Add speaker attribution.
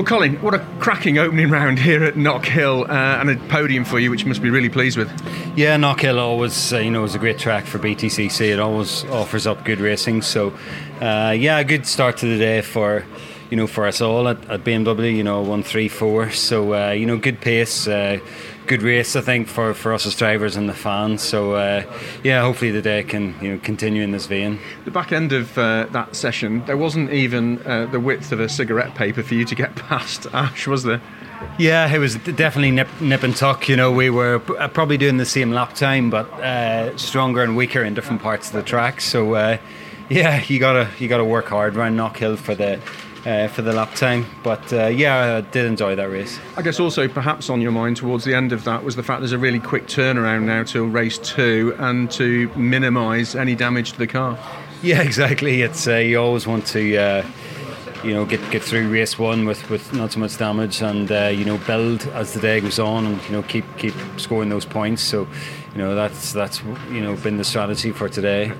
Speaker 1: Well, Colin, what a cracking opening round here at Knockhill uh, and a podium for you, which you must be really pleased with.
Speaker 2: Yeah, Knockhill always, uh, you know, is a great track for BTCC. It always offers up good racing. So, uh, yeah, a good start to the day for you know, for us all at, at BMW, you know, one three four. So uh, you know, good pace, uh, good race. I think for, for us as drivers and the fans. So uh, yeah, hopefully the day can you know continue in this vein.
Speaker 1: The back end of uh, that session, there wasn't even uh, the width of a cigarette paper for you to get past Ash, was there?
Speaker 2: Yeah, it was definitely nip, nip and tuck. You know, we were uh, probably doing the same lap time, but stronger and weaker in different parts of the track. So yeah, you gotta you gotta work hard around Knockhill for the uh, for the lap time. But uh, yeah, I did enjoy that race.
Speaker 1: I guess also perhaps on your mind towards the end of that was the fact there's a really quick turnaround now till race two and to minimise any damage to the car.
Speaker 2: Yeah, exactly. It's uh, you always want to. Uh, you know, get get through race one with, with not so much damage, and uh, you know, build as the day goes on, and you know, keep keep scoring those points. So, you know, that's that's you know been the strategy for today.